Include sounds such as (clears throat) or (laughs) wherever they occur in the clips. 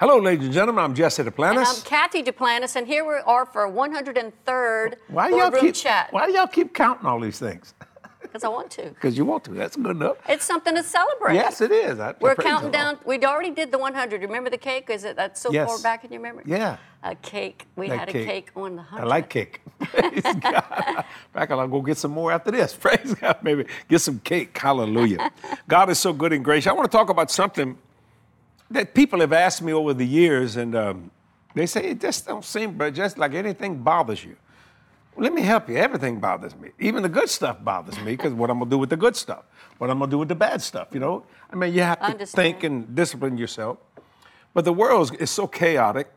Hello, ladies and gentlemen. I'm Jesse And I'm Kathy Duplantis, and here we are for 103rd Why y'all keep chat. Why do y'all keep counting all these things? (laughs) Because I want to. Because you want to. That's good enough. It's something to celebrate. Yes, it is. I- We're counting down. We already did the 100. Remember the cake? Is it that's so Yes. far back in your memory? Yeah. A cake. We That had a cake on the 100. I like cake. (laughs) Praise God. Back, I'll go get some more after this. (laughs) Praise God. Maybe get some cake. Hallelujah. God is so good and gracious. I want to talk about something that people have asked me over the years, and um, they say it just don't seem, but just like anything bothers you. Well, let me help you. Everything bothers me. Even the good stuff bothers me because what I'm gonna do with the good stuff, what I'm gonna do with the bad stuff. You know, I mean, you have to think and discipline yourself. But the world is so chaotic.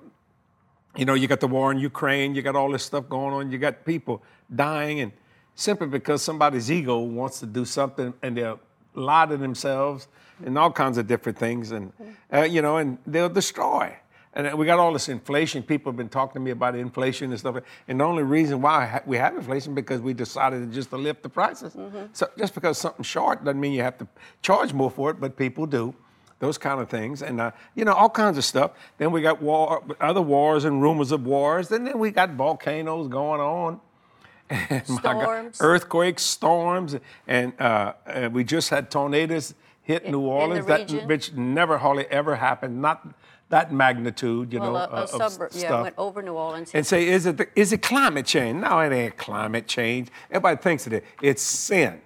You know, you got the war in Ukraine, you got all this stuff going on, you got people dying, and simply because somebody's ego wants to do something and they'll lie to themselves and all kinds of different things, and uh, you know, and they'll destroy. And we got all this inflation. People have been talking to me about inflation and stuff. And the only reason why we have inflation because we decided to just to lift the prices. So just because something's short doesn't mean you have to charge more for it, but people do those kind of things, and uh, you know all kinds of stuff. Then we got war, other wars and rumors of wars, and then we got volcanoes going on, and (laughs) my God, earthquakes, storms, and, uh, and we just had tornadoes hit New in the Orleans. that which never hardly ever happened, not that magnitude, you well, know, a, a uh, suburb. Yeah, stuff went over New Orleans. and say, is it, the, is it climate change? No, it ain't climate change. Everybody thinks it is. It's sin.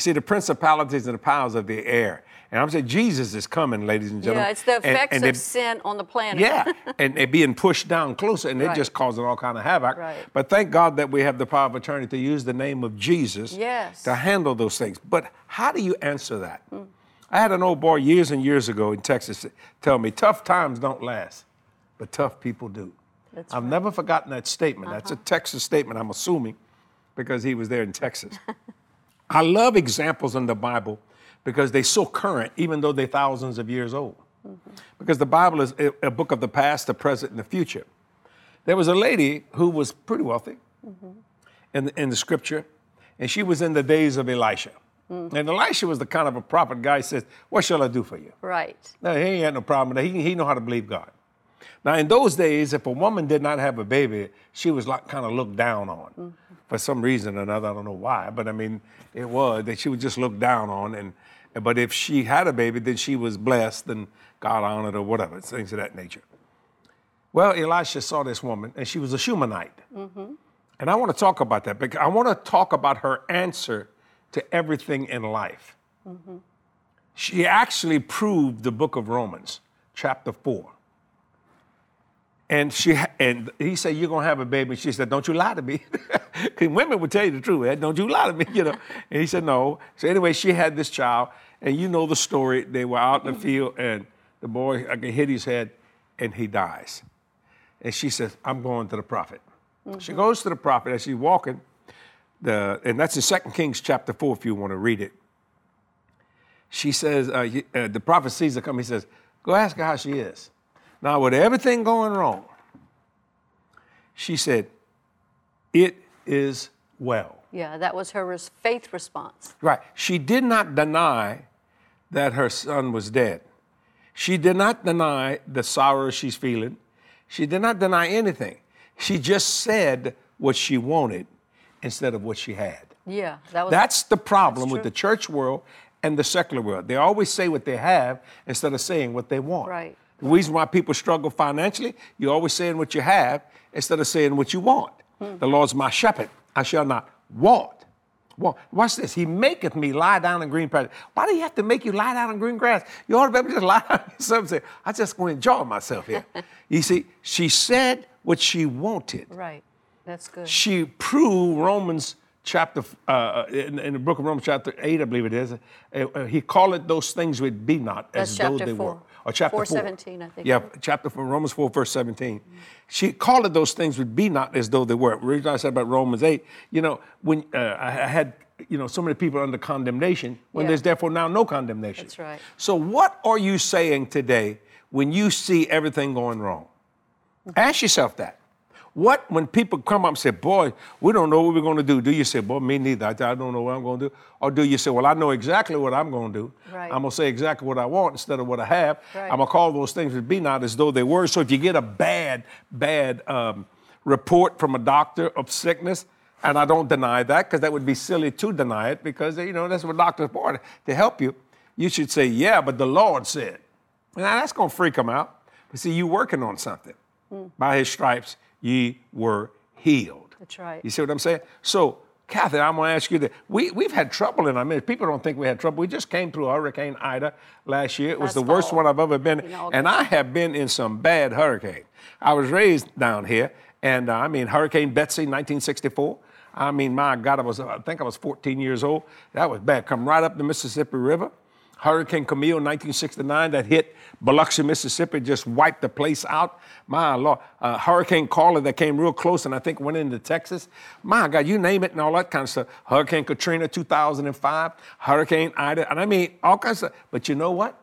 You see, the principalities and the powers of the air. And I'm saying Jesus is coming, ladies and gentlemen. yeah, it's the effects and of they- sin on the planet. yeah, (laughs) and they're being pushed down closer, and they're Right. just causing all kind of havoc. Right. But thank God that we have the power of attorney to use the name of Jesus Yes. to handle those things. But how do you answer that? Mm. I had an old boy years and years ago in Texas tell me, tough times don't last, but tough people do. That's I've right. never forgotten that statement. That's a uh-huh. Texas statement, I'm assuming, because he was there in Texas. (laughs) I love examples in the Bible because they're so current, even though they're thousands of years old. Because the Bible is a, book of the past, the present, and the future. There was a lady who was pretty wealthy in, the, in the scripture, and she was in the days of Elisha. Mm. And Elisha was the kind of a prophet guy who says, What shall I do for you? Right. No, he ain't had no problem with that. He, he know how to believe God. Now, in those days, if a woman did not have a baby, she was like kind of looked down on for some reason or another. I don't know why, but I mean, it was that she was just looked down on. And but if she had a baby, then she was blessed and God honored or whatever, things of that nature. Well, Elisha saw this woman, and she was a Shumanite. And I want to talk about that because I want to talk about her answer to everything in life. She actually proved the book of Romans, chapter 4. And she and he said, You're gonna have a baby. And she said, Don't you lie to me. (laughs) Women would tell you the truth, don't you lie to me, you know. And he said, No. So anyway, she had this child, and you know the story. They were out in the field, and the boy like, hit his head, and he dies. And she says, I'm going to the prophet. She goes to the prophet as she's walking, the, and that's in 2 Kings chapter 4 if you want to read it. She says, uh, he- uh, the prophet sees her come, he says, Go ask her how she is. Now, with everything going wrong, she said, It is well. Yeah, that was her faith response. Right. She did not deny that her son was dead. She did not deny the sorrow she's feeling. She did not deny anything. She just said what she wanted instead of what she had. Yeah, that was. That's the problem That's with the church world and the secular world. They always say what they have instead of saying what they want. Right. The reason why people struggle financially, you're always saying what you have instead of saying what you want. Hmm. The Lord's my shepherd, I shall not want. Want. Watch this. He maketh me lie down in green pastures. Why do you have to make you lie down in green grass? You ought to be able to just (laughs) lie down yourself and say, I just want to enjoy myself here. (laughs) you see, she said what she wanted right. That's good. she proved Romans chapter, uh, in, in the book of Romans chapter 8, I believe it is, uh, uh, he called it those things which be not as That's though chapter they four. were. Or chapter 4. 4:17, I think. Yeah, chapter 4, Romans 4, verse 17. She called it those things would be not as though they were. The reason I said about Romans 8, you know, when uh, I had, you know, so many people under condemnation, when Yeah. there's therefore now no condemnation. That's right. So what are you saying today when you see everything going wrong? Ask yourself that. What when people come up and say, "Boy, we don't know what we're going to do"? Do you say, "Boy, me neither. I, I don't know what I'm going to do," or do you say, "Well, I know exactly what I'm going to do. Right. I'm going to say exactly what I want instead of what I have. Right. I'm going to call those things that be not as though they were." So if you get a bad, bad um, report from a doctor of sickness, and I don't deny that because that would be silly to deny it because you know that's what doctors for to help you. You should say, "Yeah, but the Lord said." Now that's going to freak them out. But see, you working on something. By His stripes, ye were healed. That's right. You see what I'm saying? So, Kathy, I'm going to ask you that. We, we've had trouble in our midst. People don't think we had trouble. We just came through Hurricane Ida last year. It was Last the worst one I've ever been And I have been in some bad hurricanes. I was raised down here, and uh, I mean, Hurricane Betsy, 1964. I mean, my God, I was, I think I was 14 years old. That was bad. Come right up the Mississippi River. Hurricane Camille, 1969, that hit Biloxi, Mississippi, just wiped the place out. My Lord. Uh, Hurricane Carla that came real close and I think went into Texas. My God, you name it and all that kind of stuff. Hurricane Katrina, 2005. Hurricane Ida. And I mean, all kinds of But you know what?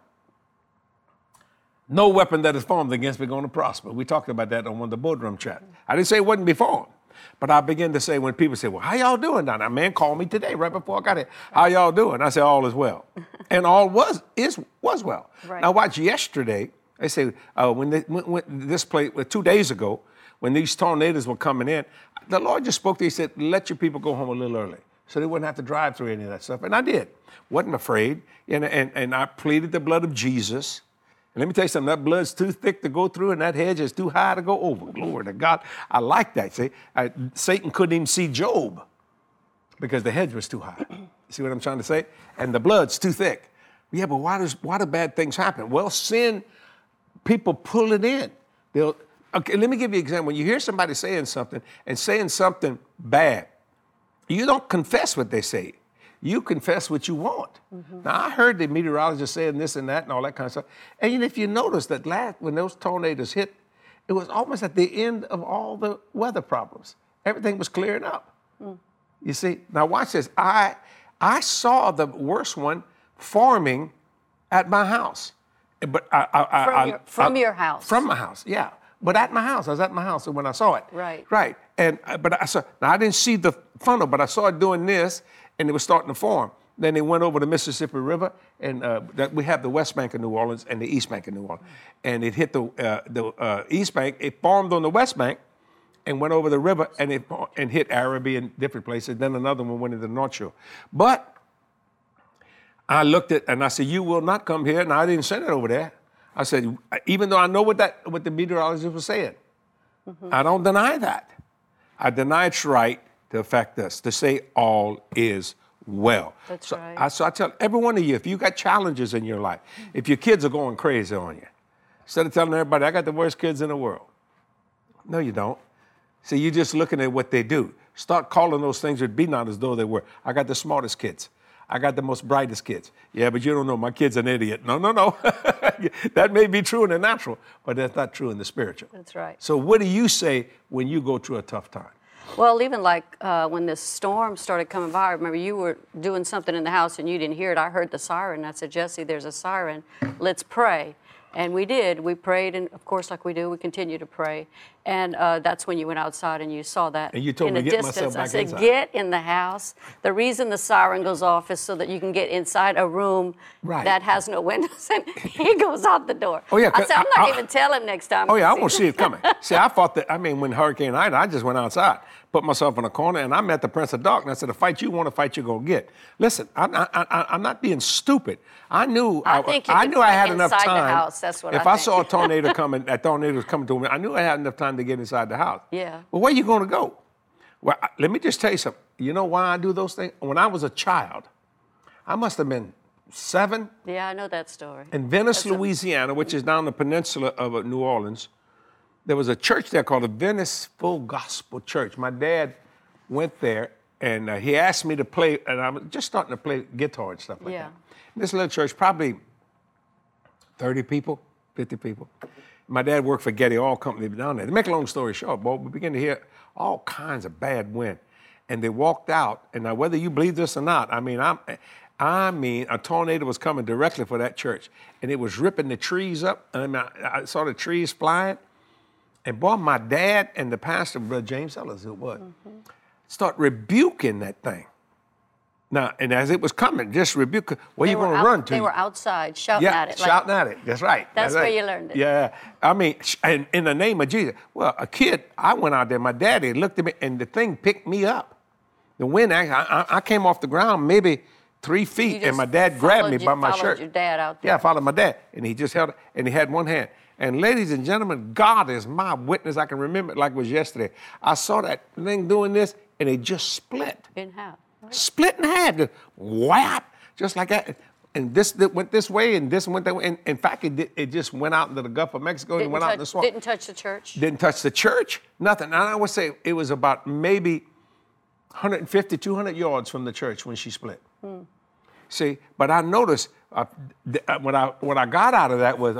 No weapon that is formed against me going to prosper. We talked about that on one of the boardroom chats. I didn't say it wasn't be formed. But I begin to say when people say, well, how y'all doing down there? A man called me today right before I got here. How y'all doing? I said, all is well. (laughs) and all was is was well. Right. Now watch yesterday, they say uh, when, they, when, when this place, well, two days ago, when these tornadoes were coming in, the Lord just spoke to me, he said, let your people go home a little early. So they wouldn't have to drive through any of that stuff. And I did. Wasn't afraid. And, and, and I pleaded the blood of Jesus. And let me tell you something, that blood's too thick to go through, and that hedge is too high to go over. Glory to God. I like that. See, I, Satan couldn't even see Job because the hedge was too high. see what I'm trying to say? And the blood's too thick. Yeah, but why does why do bad things happen? Well, sin, people pull it in. They'll okay, let me give you an example. When you hear somebody saying something and saying something bad, you don't confess what they say. You confess what you want. Now, I heard the meteorologist saying this and that and all that kind of stuff. And if you notice that last, when those tornadoes hit, it was almost at the end of all the weather problems. Everything was clearing up. You see, now watch this. I I saw the worst one forming at my house, but I, I, I- From I- your- from your house. From my house, yeah. But at my house, I was at my house when I saw it. Right. Right. And uh, but I saw now I didn't see the funnel, but I saw it doing this, and it was starting to form. Then it went over the Mississippi River, and uh, that we have the West Bank of New Orleans and the East Bank of New Orleans, and it hit the uh, the uh, East Bank. It formed on the West Bank, and went over the river, and it and hit Arabi and different places. Then another one went into the North Shore. But I looked at and I said, "You will not come here." And I didn't send it over there. I said, even though I know what that what the meteorologist was saying, I don't deny that. I deny its right to affect us to say all is well. That's so right. I, so I tell every one of you, if you got challenges in your life, if your kids are going crazy on you, instead of telling everybody, "I got the worst kids in the world," no, you don't. See, you're just looking at what they do. Start calling those things that be not as though they were. I got the smartest kids. I got the most brightest kids. Yeah, but you don't know. My kid's an idiot. No, no, no. (laughs) that may be true in the natural, but that's not true in the spiritual. That's right. So, what do you say when you go through a tough time? Well, even like uh, when this storm started coming by, I remember you were doing something in the house and you didn't hear it. I heard the siren. I said, Jesse, there's a siren. Let's pray. And we did. We prayed, and of course, like we do, we continue to pray. And uh, that's when you went outside and you saw that And you told in me the get myself distance. I said, inside. get in the house. The reason the siren goes off is so that you can get inside a room Right. that has no windows, (laughs) and he goes out the door. Oh, yeah, I said, I'm not I- even tell him next time. Oh yeah, I to (laughs) see it coming. see, I thought that. I mean, when Hurricane Ida, I just went outside, put myself in a corner, and I met the Prince of Darkness. And I said, "The fight you want to fight, you're gonna get." Listen, I'm, I, I, I'm not being stupid. I knew. I you I knew I had enough inside the time. house, that's what if I I, saw a (laughs) tornado coming, that tornado was coming to me. I knew I had enough time to get inside the house. Yeah. Well, where you gonna go? Well, let me just tell you something. You know why I do those things? When I was a child, I must have been seven, Yeah, I know that story. in Venice, That's a- Louisiana, which is down the peninsula of uh, New Orleans, there was a church there called the Venice Full Gospel Church. My dad went there and uh, he asked me to play, and I was just starting to play guitar and stuff like Yeah. that. This little church, probably 30 people, 50 people. My dad worked for Getty Oil Company down there. To make a long story short, boy, we began to hear all kinds of bad wind. And they walked out, and now whether you believe this or not, I mean, I'm, I mean, a tornado was coming directly for that church, and it was ripping the trees up. And I, mean, I, I saw the trees flying, And boy, my dad and the pastor, Brother James Ellis, it was, start rebuking that thing. Now, and as it was coming, just rebuke. Where They you going to run to? They were outside shouting yeah, at it. like- shouting at it. That's right. That's where right. you learned it. Yeah, I mean, and in the name of Jesus. Well, a kid, I went out there. My daddy looked at me, and the thing picked me up. The wind, I, I, I came off the ground maybe three feet, and my dad grabbed me followed by my followed shirt. your dad out there. Yeah, I followed my dad, and he just held it, and he had one hand. And ladies and gentlemen, God is my witness. I can remember it like it was yesterday. I saw that thing doing this, and it just split in half. right? split in half, just whap, just like that. And this that went this way, and this went that way. And in fact, it, did, it just went out into the Gulf of Mexico and Didn't, went out in the swamp. didn't touch the church. Didn't touch the church, nothing. And I would say it was about maybe 150, 200 yards from the church when she split. See, but I noticed uh, th- uh, what I what I got out of that was,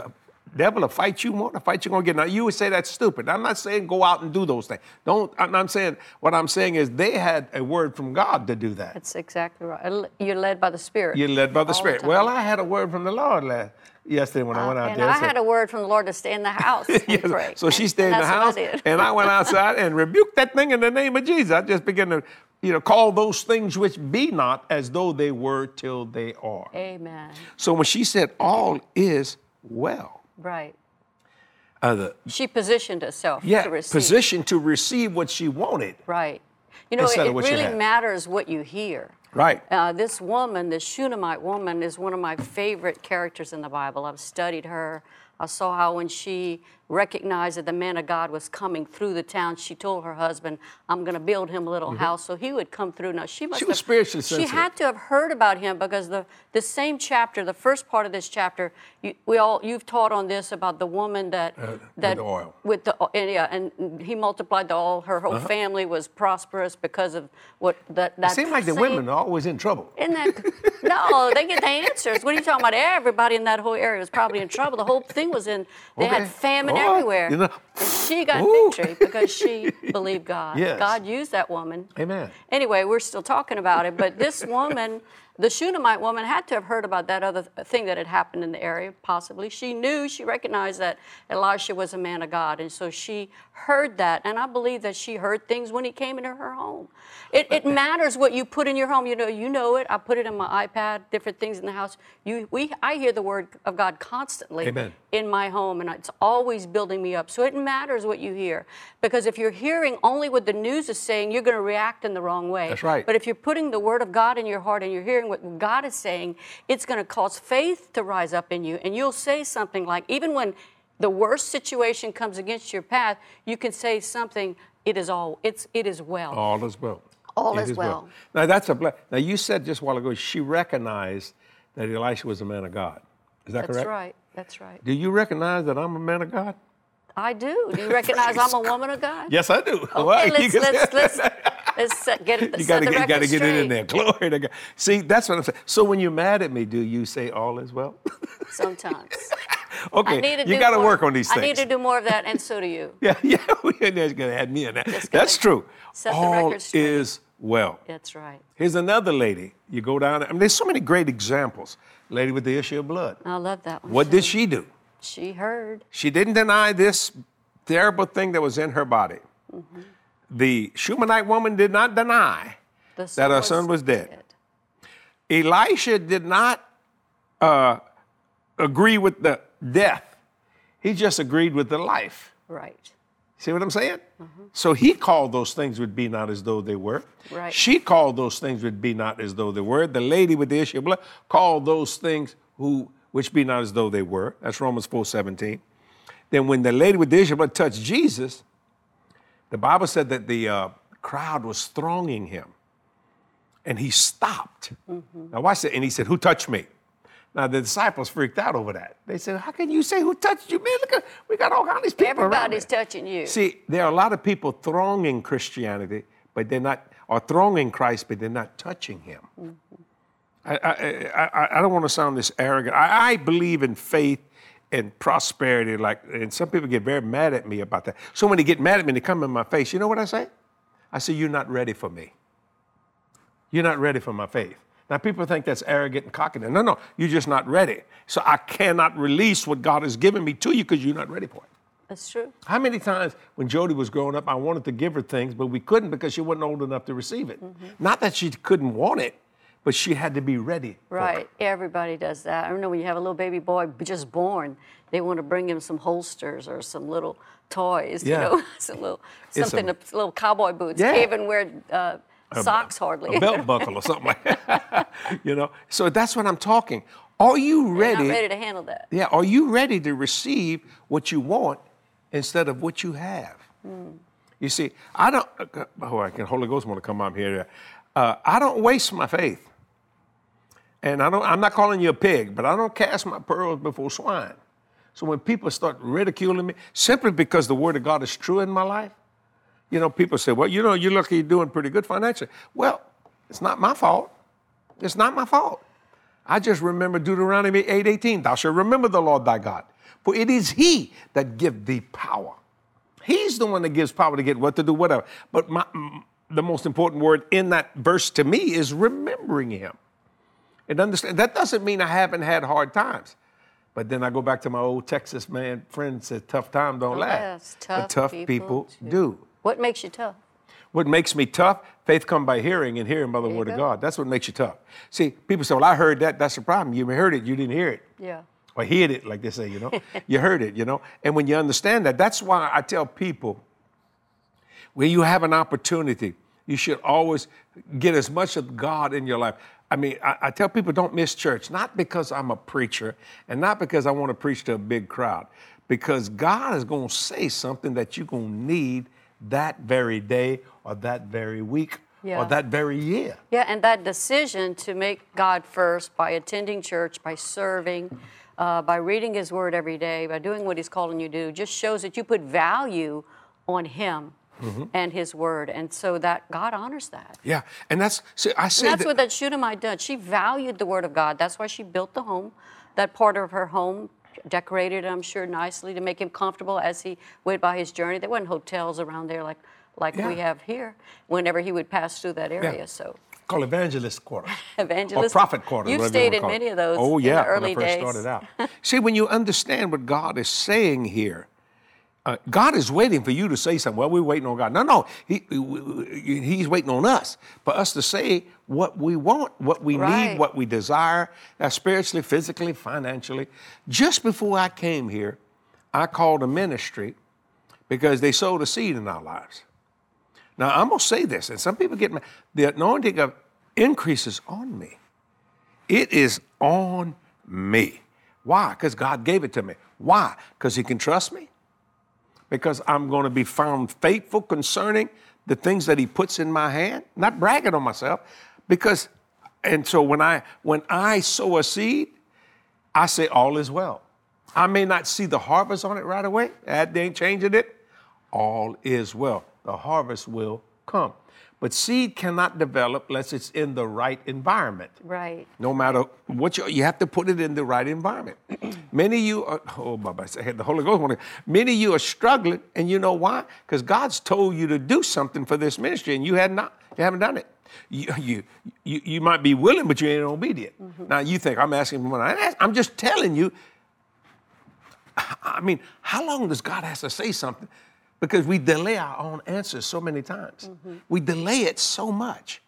devil will fight you more, the fight you're gonna get. Now you would say that's stupid. I'm not saying go out and do those things. Don't. I'm not saying. What I'm saying is they had a word from God to do that. That's exactly right. You're led by the Spirit. You're led by the all Spirit. time. well, I had a word from the Lord last yesterday when I uh, went out and there. I so- had a word from the Lord to stay in the (laughs) house and Yes, pray. So she stayed in the house, I and I went outside and rebuked that thing in the name of Jesus. I just began to, you know, call those things which be not as though they were till they are. Amen. So when she said, "All is well," Right. uh, the, She positioned herself yeah, to receive. position to receive what she wanted. Right. You know, it, it really matters what you hear. Right. Uh, this woman, this Shunammite woman, is one of my favorite characters in the Bible. I've studied her. I saw how when she recognized that the man of God was coming through the town, she told her husband, "I'm going to build him a little house so he would come through." Now she must Mm-hmm. was have, spiritually She sensitive. had to have heard about him because the the same chapter, the first part of this chapter, you, we all you've taught on this about the woman that that the oil. with the and, yeah, and he multiplied the oil. Her whole Uh-huh. family was prosperous because of what that that. It seemed like the women are always in trouble. isn't that no? They get the answers. What are you talking about? Everybody in that whole area was probably in trouble. The whole thing was in. They Okay. had famine Oh, everywhere. you know. She got Ooh. victory because she (laughs) believed God. Yes. God used that woman. Amen. Anyway, we're still talking about it, but this woman, (laughs) the Shunammite woman, had to have heard about that other thing that had happened in the area, possibly. She knew, she recognized that Elisha was a man of God, and so she heard that, and I believe that she heard things when he came into her home. It, it (laughs) matters what you put in your home. You know, you know it. I put it in my iPad, different things in the house. You, we, I hear the word of God constantly Amen. In my home, and it's always building me up. So it matters what you hear, because if you're hearing only what the news is saying, you're going to react in the wrong way. That's right. But if you're putting the word of God in your heart and you're hearing what God is saying, it's going to cause faith to rise up in you, and you'll say something like, even when the worst situation comes against your path, you can say something. It is all. It's it is well. All is well. All It is well. Now that's a ble- now you said just a while ago she recognized that Elisha was a man of God. Is that That's correct? That's right. That's right. Do you recognize that I'm a man of God? I do. Do you recognize I'm a woman of God? Yes, I do. Okay, Well, let's, can- let's, let's, let's (laughs) get it. you record gotta get it in there. Glory to God. See, that's what I'm saying. So when you're mad at me, do you say all is well? Sometimes. (laughs) okay, to you got to work on these things. I need to do more of that, and so do you. (laughs) yeah, yeah, we're gonna add me in that. That's true. set the all record straight. is well. That's right. Here's another lady. You go down. I mean, there's so many great examples. Lady with the issue of blood. I love that one. What too. did she do? She heard. She didn't deny this terrible thing that was in her body. Mm-hmm. The Shumanite woman did not deny that her son was dead. Elisha did not uh, agree with the death. He just agreed with the life. Right. See what I'm saying? So he called those things would be not as though they were. Right. She called those things would be not as though they were. The lady with the issue of blood called those things who which be not as though they were. That's Romans 4:17. Then when the lady with the issue of blood touched Jesus, the Bible said that the uh, crowd was thronging him, and he stopped. Now watch that. And he said, "Who touched me?" Now the disciples freaked out over that. They said, "How can you say who touched you, man? Look at we got all kinds of these people Everybody's here." touching you. See, there are a lot of people thronging Christianity, but they're not, or thronging Christ, but they're not touching Him. Mm-hmm. I, I, I, I don't want to sound this arrogant. I, I believe in faith and prosperity, like, and some people get very mad at me about that. So when they get mad at me, they come in my face. You know what I say? I say, "You're not ready for me. You're not ready for my faith." Now, people think that's arrogant and cocky. No, no, you're just not ready. So I cannot release what God has given me to you because you're not ready for it. That's true. How many times when Jody was growing up, I wanted to give her things, but we couldn't because she wasn't old enough to receive it. Mm-hmm. Not that she couldn't want it, but she had to be ready. Right. Everybody does that. I remember when you have a little baby boy just born, they want to bring him some holsters or some little toys, Yeah. you know, (laughs) some little something, a- little cowboy boots. Yeah. Even wear uh, socks hardly. A belt buckle or something like that. (laughs) you know? So that's what I'm talking. Are you ready? ready to handle that. Yeah, are you ready to receive what you want instead of what you have? You see, I don't. uh, Oh, I can. Holy Ghost want to come up here. Uh, I don't waste my faith, and I don't. I'm not calling you a pig, but I don't cast my pearls before swine. So when people start ridiculing me simply because the Word of God is true in my life, you know, people say, "Well, you know, you look, you're doing pretty good financially." Well, it's not my fault. It's not my fault. I just remember Deuteronomy 8:18. Thou shalt remember the Lord thy God, for it is He that give thee power. He's the one that gives power to get what to do, whatever. But my, the most important word in that verse to me is remembering Him. And understand that doesn't mean I haven't had hard times. But then I go back to my old Texas man friend said, "Tough time don't oh, last, Yes, but tough tough people people do." Do." What makes you tough? What makes me tough? Faith come by hearing, and hearing by the word of. God. That's what makes you tough. See, people say, "Well, I heard that. That's the problem. You heard it. You didn't hear it." Yeah. or heard it, like they say, you know. (laughs) you heard it, you know. And when you understand that, that's why I tell people when you have an opportunity, you should always get as much of God in your life. I mean, I, I tell people don't miss church, not because I'm a preacher and not because I want to preach to a big crowd, because God is going to say something that you're going to need that very day or that very week Yeah. or that very year. Yeah, and that decision to make God first by attending church, by serving, uh, by reading His Word every day, by doing what He's calling you to do, just shows that you put value on Him Mm-hmm. and His Word, and so that God honors that. Yeah, and that's see, I say And that's that, what that Shunammite did. She valued the Word of God. That's why she built the home, that part of her home, decorated, I'm sure, nicely to make him comfortable as he went by his journey. There wasn't hotels around there like like we have here. Whenever he would pass through that area, so. called evangelist quarter. (laughs) Evangelist- Or prophet quarter. You've whatever you stayed in many of those Oh, in the yeah, early when I first days. started out. See, when you understand what God is saying here, uh, God is waiting for you to say something. Well, we're waiting on God. No, no, he, he- He's waiting on us for us to say what we want, what we Right. need, what we desire, uh, spiritually, physically, financially. Just before I came here, I called a ministry because they sowed a seed in our lives. Now, I'm going to say this, and some people get mad. The anointing of increase is on me. It is on me. Why? Because God gave it to me. Why? Because He can trust me. Because I'm going to be found faithful concerning the things that He puts in my hand. Not bragging on myself. Because, and so when I when I sow a seed, I say all is well. I may not see the harvest on it right away. That ain't changing it. All is well. The harvest will come. But seed cannot develop unless it's in the right environment. Right. No matter what you, you have to put it in the right environment. (clears throat) Many of you are, oh, Baba, I had the Holy Ghost. wanted- Many of you are struggling, and you know why? Because God's told you to do something for this ministry, and you had not, you haven't done it. You, you, you, you might be willing, but you ain't obedient. Mm-hmm. Now you think I'm asking for money. I'm I'm just telling you. I mean, how long does God have to say something? Because we delay our own answers so many times. Mm-hmm. We delay it so much.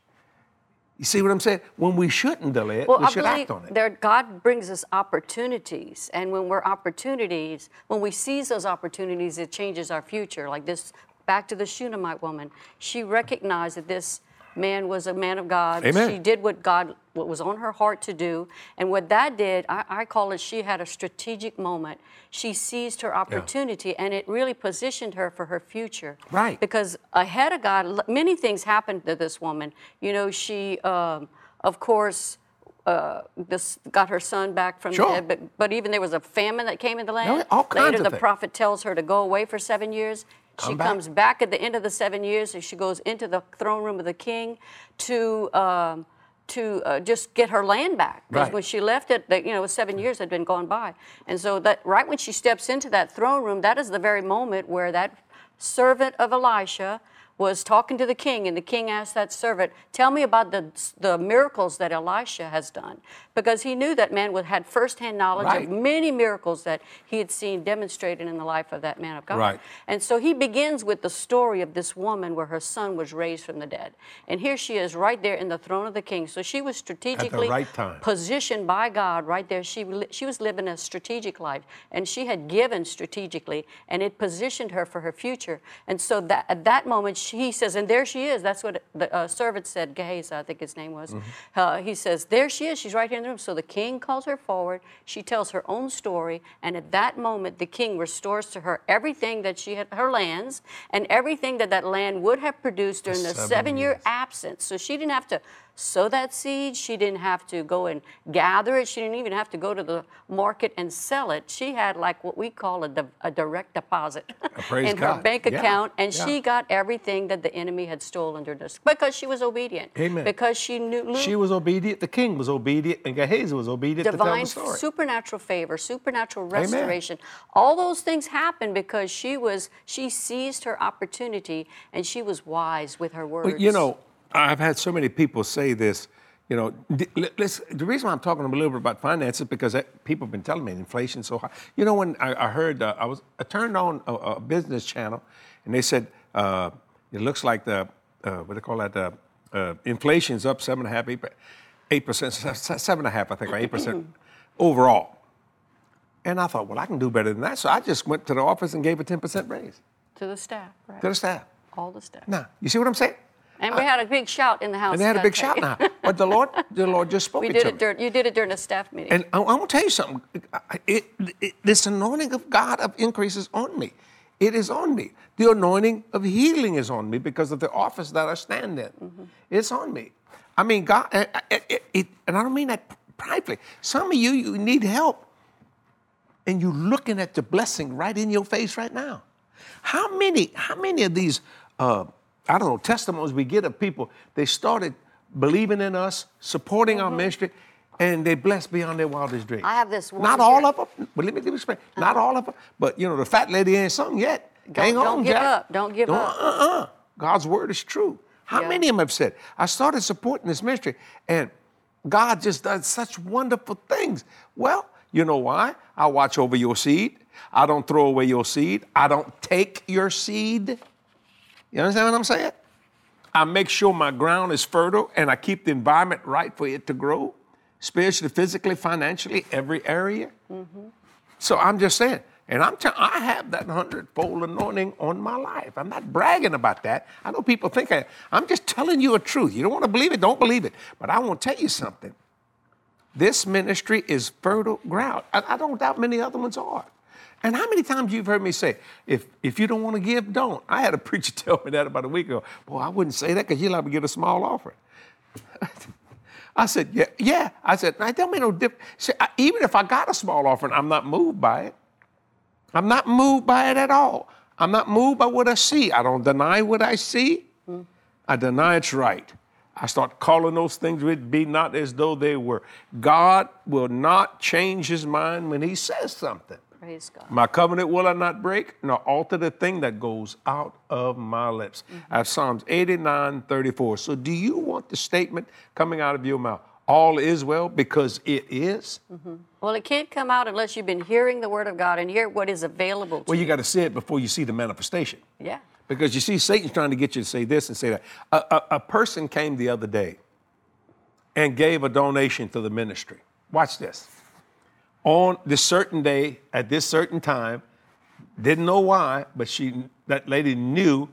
You see what I'm saying? When we shouldn't delay it, Well, we I should act on it. there, God brings us opportunities, and when we're opportunities, when we seize those opportunities, it changes our future. Like this, back to the Shunammite woman, she recognized that this man was a man of God. Amen. She did what God, what was on her heart to do, and what that did, I, I call it, she had a strategic moment. She seized her opportunity, and it really positioned her for her future. Right. Because ahead of God, many things happened to this woman. You know, she, um, of course, uh, this got her son back from Sure. the dead, but, but even there was a famine that came in the land. yeah, all kinds Later, of the things. prophet tells her to go away for seven years. Come she back. comes back at the end of the seven years, and she goes into the throne room of the king to. Um, to uh, just get her land back because Right. when she left it, that, you know, seven years had been gone by, and so that right when she steps into that throne room, that is the very moment where that servant of Elisha was talking to the king, and the king asked that servant, Tell me about the, the miracles that Elisha has done. Because he knew that man had firsthand knowledge Right. of many miracles that he had seen demonstrated in the life of that man of God. Right. And so he begins with the story of this woman where her son was raised from the dead. And here she is right there in the throne of the king. So she was strategically right positioned by God right there. She, she was living a strategic life and she had given strategically and it positioned her for her future. And so that, at that moment, she, he says, and there she is. That's what the uh, servant said, Gehazi, I think his name was. Uh, he says, there she is. She's right here in the So the king calls her forward. She tells her own story. And at that moment, the king restores to her everything that she had, her lands, and everything that that land would have produced during the seven seven year absence. So she didn't have to sow that seed. She didn't have to go and gather it. She didn't even have to go to the market and sell it. She had like what we call a, di- a direct deposit in her God. bank Yeah, account, and yeah. she got everything that the enemy had stolen this because she was obedient. Amen. Because she knew She was obedient. The king was obedient, and Gehazi was obedient divine supernatural favor supernatural restoration all those things happened because she was she seized her opportunity and she was wise with her words Well, you know, I've had so many people say this. You know, d- let- let's, the reason why I'm talking a little bit about finances because people have been telling me inflation's so high. You know, when I, I heard, uh, I was I turned on a, a business channel, and they said uh, it looks like the uh, what do they call that? Uh, uh, inflation's up seven and a half, eight, eight percent, se- se- seven and a half, I think, or eight percent overall. And I thought, well, I can do better than that. So I just went to the office and gave a ten percent raise to the staff right to the staff. all the staff Now, you see what I'm saying? And we had a big shout in the house And they had a big shout now. But the Lord, the Lord just spoke we did to it during you did it during a staff meeting And I, am going to tell you something. It, it, this anointing of God of increase is on me. It is on me. The anointing of healing is on me because of the office that I stand in. Mm-hmm. It's on me. I mean, God, it, it, and I don't mean that privately. Some of you, you need help, and you're looking at the blessing right in your face right now. How many, how many of these, uh, I don't know, testimonies we get of people, they started believing in us, supporting our ministry, and they blessed beyond their wildest dreams. Mm-hmm. I have this one Not here. all of them, but let me, let me explain. Not all of them, but you know, the fat lady ain't something yet. Don't- Hang don't on, give Jack. up. Don't give up. Uh-uh. God's word is true. How Yeah. many of them have said, I started supporting this ministry, and God just does such wonderful things. Well, you know why? I watch over your seed. I don't throw away your seed. I don't take your seed. You understand what I'm saying? I make sure my ground is fertile and I keep the environment right for it to grow, spiritually, physically, financially, every area. Mm-hmm. So I'm just saying, and I'm tell- I have that hundredfold anointing on my life. I'm not bragging about that. I know people think I, I'm just telling you a truth. You don't want to believe it, don't believe it. But I want to tell you something. This ministry is fertile ground. I, I don't doubt many other ones are. And how many times you've heard me say, if, if you don't want to give, don't. I had a (laughs) preacher tell me that about a week ago. Boy, I wouldn't say that because you'll have to get a small offering. (laughs) I said, yeah, yeah. I said, it don't make no difference. Even if I got a small offering, I'm not moved by it. I'm not moved by it at all. I'm not moved by what I see. I don't deny what I see. I deny it's right. I start calling those things which be not as though they were. God will not change his mind when he says something. Praise god My covenant will I not break, nor alter the thing that goes out of my lips. Mm-hmm. I have Psalms 89, 34. So do you want the statement coming out of your mouth? All is well because it is? Mm-hmm. well it can't come out unless you've been hearing the word of god and hear what is available to Well, you got to see it before you see the manifestation. yeah Because you see, Satan's trying to get you to say this and say that. A, a, a person came the other day and gave a donation to the ministry. Watch this. On this certain day, at this certain time, didn't know why, but she that lady knew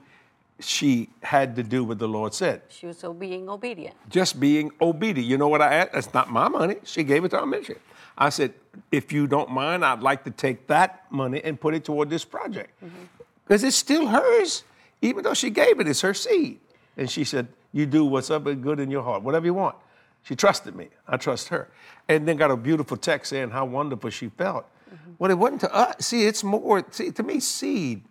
she had to do what the Lord said. she was so being obedient Just being obedient. You know what I asked? That's not my money. She gave it to our ministry. I said, if you don't mind, I'd like to take that money and put it toward this project. Mm-hmm. Because it's still hers. Even though she gave it, it's her seed. And she said, You do what's up and good in your heart, whatever you want. She trusted me. I trust her. And then got a beautiful text saying how wonderful she felt. Mm-hmm. Well, it wasn't to us. See, it's more, see, to me, seed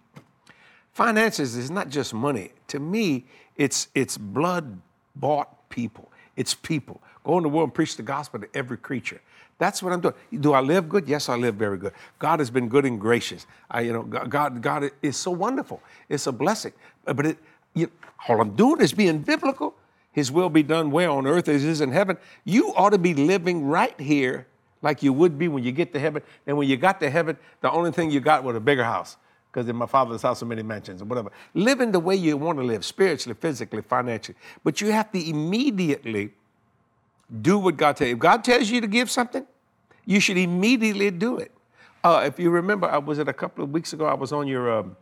finances is not just money. To me, it's it's blood bought people. It's people. Go in the world and preach the gospel to every creature. That's what I'm doing. Do I live good? Yes, I live very good. God has been good and gracious. I, you know, God, God, God is so wonderful. It's a blessing. But it, you, all I'm doing is being biblical. His will be done where on earth as it is in heaven. You ought to be living right here like you would be when you get to heaven. And when you got to heaven, the only thing you got was a bigger house because in my father's house are many mansions or whatever. Living the way you want to live, spiritually, physically, financially. But you have to immediately do what God tells you. If God tells you to give something, you should immediately do it. Uh, if you remember, I was it a couple of weeks ago. I was on your um,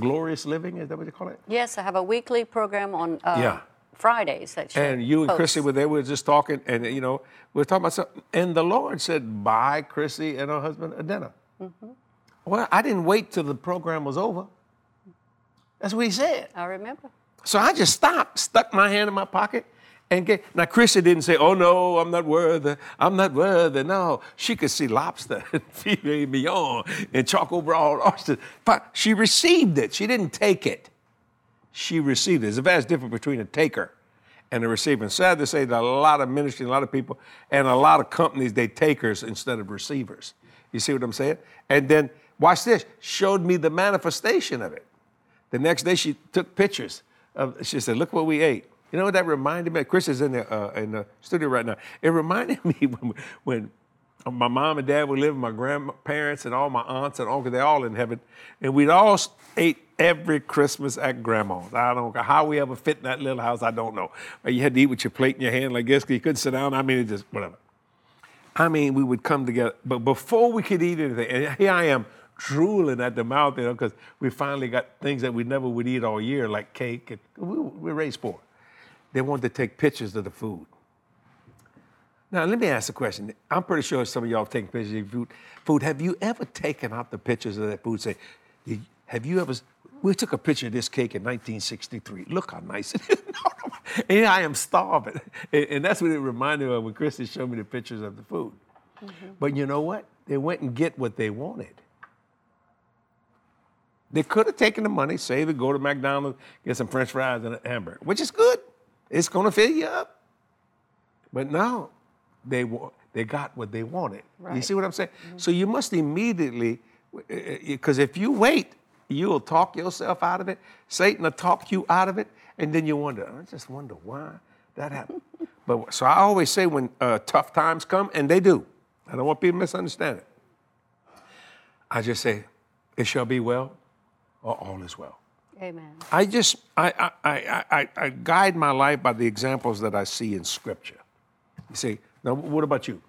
Glorious Living. Is that what you call it? Yes, I have a weekly program on uh, Yeah. Fridays. That And you and Chrissy were there. We were just talking, and you know, we were talking about something. And the Lord said, "Buy Chrissy and her husband a dinner." Mm-hmm. Well, I didn't wait till the program was over. That's what he said. I remember. So I just stopped, stuck my hand in my pocket, and get. Now Chrissy didn't say, "Oh no, I'm not worthy. I'm not worthy." No, she could see lobster (laughs) and filet mignon and charcoal brown oyster. But she received it. She didn't take it. She received it. There's a vast difference between a taker and a receiver. And sad to say that a lot of ministry, a lot of people, and a lot of companies, they takers instead of receivers. You see what I'm saying? And then watch this. Showed me the manifestation of it. The next day she took pictures of. She said, "Look what we ate." You know what that reminded me? Chris is in the uh, in the studio right now. It reminded (laughs) me when, when my mom and dad were living, my grandparents and all my aunts and uncles, they're all in heaven, and we'd all ate every Christmas at grandma's. I don't know how we ever fit in that little house. I don't know. You had to eat with your plate in your hand like this because you couldn't sit down. I mean, it just whatever. I mean, we would come together, but before we could eat anything, and here I am drooling at the mouth, you know, because we finally got things that we never would eat all year, like cake. And we, we raised poor. They wanted to take pictures of the food. Now, let me ask a question. I'm pretty sure some of y'all have taken pictures of your food. Food. Have you ever taken out the pictures of that food? Say, have you ever? We took a picture of this cake in 1963. Look how nice it is. (laughs) and I am starving, and, and that's what it reminded me of when Christy showed me the pictures of the food. Mm-hmm. But you know what? They went and get what they wanted. They could have taken the money, save it, go to McDonald's, get some French fries and a hamburger, which is good. It's going to fill you up. But no, they they got what they wanted. You see what I'm saying? Mm-hmm. So you must immediately, because uh, uh, if you wait, you'll talk yourself out of it. Satan will talk you out of it, and then you wonder. I just wonder why that happened. (laughs) but so I always say when uh, tough times come, and they do. I don't want people to misunderstand it. I just say, "It shall be well, or all is well." Amen. I just I, I, I, I, I guide my life by the examples that I see in Scripture. You see, now what about you?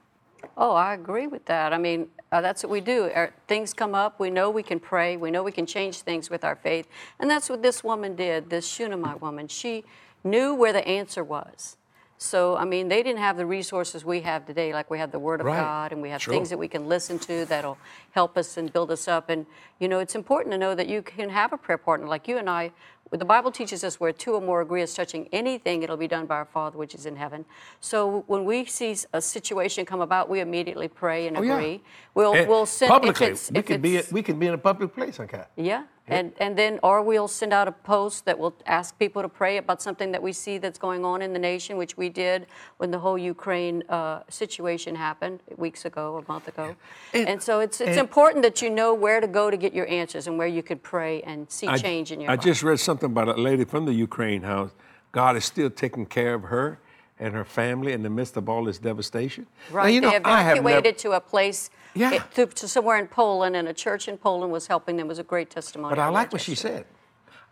Oh, I agree with that. I mean, uh, that's what we do. Our, things come up. We know we can pray. We know we can change things with our faith. And that's what this woman did, this Shunammite woman. She knew where the answer was. So, I mean, they didn't have the resources we have today, like we have the Word of Right. God and we have Sure. things that we can listen to that'll help us and build us up. And, you know, it's important to know that you can have a prayer partner like you and I. The Bible teaches us where two or more agree as touching anything, it'll be done by our Father which is in heaven. So when we see a situation come about, we immediately pray and Oh, yeah. agree. We'll, And we'll send publicly. If it's, we if could be we could be in a public place, okay? yeah, and and then or we'll send out a post that will ask people to pray about something that we see that's going on in the nation, which we did when the whole Ukraine uh, situation happened weeks ago, a month ago. And- And, so it's it's and- important that you know where to go to get your answers and where you could pray and see I, change in your I life. just read something about a lady from the Ukraine house. God is still taking care of her and her family in the midst of all this devastation. Now, Right, you know, they I have never- evacuated to a place, Yeah. it- to, to somewhere in Poland, and a church in Poland was helping them. It was a great testimony. but I like what she said.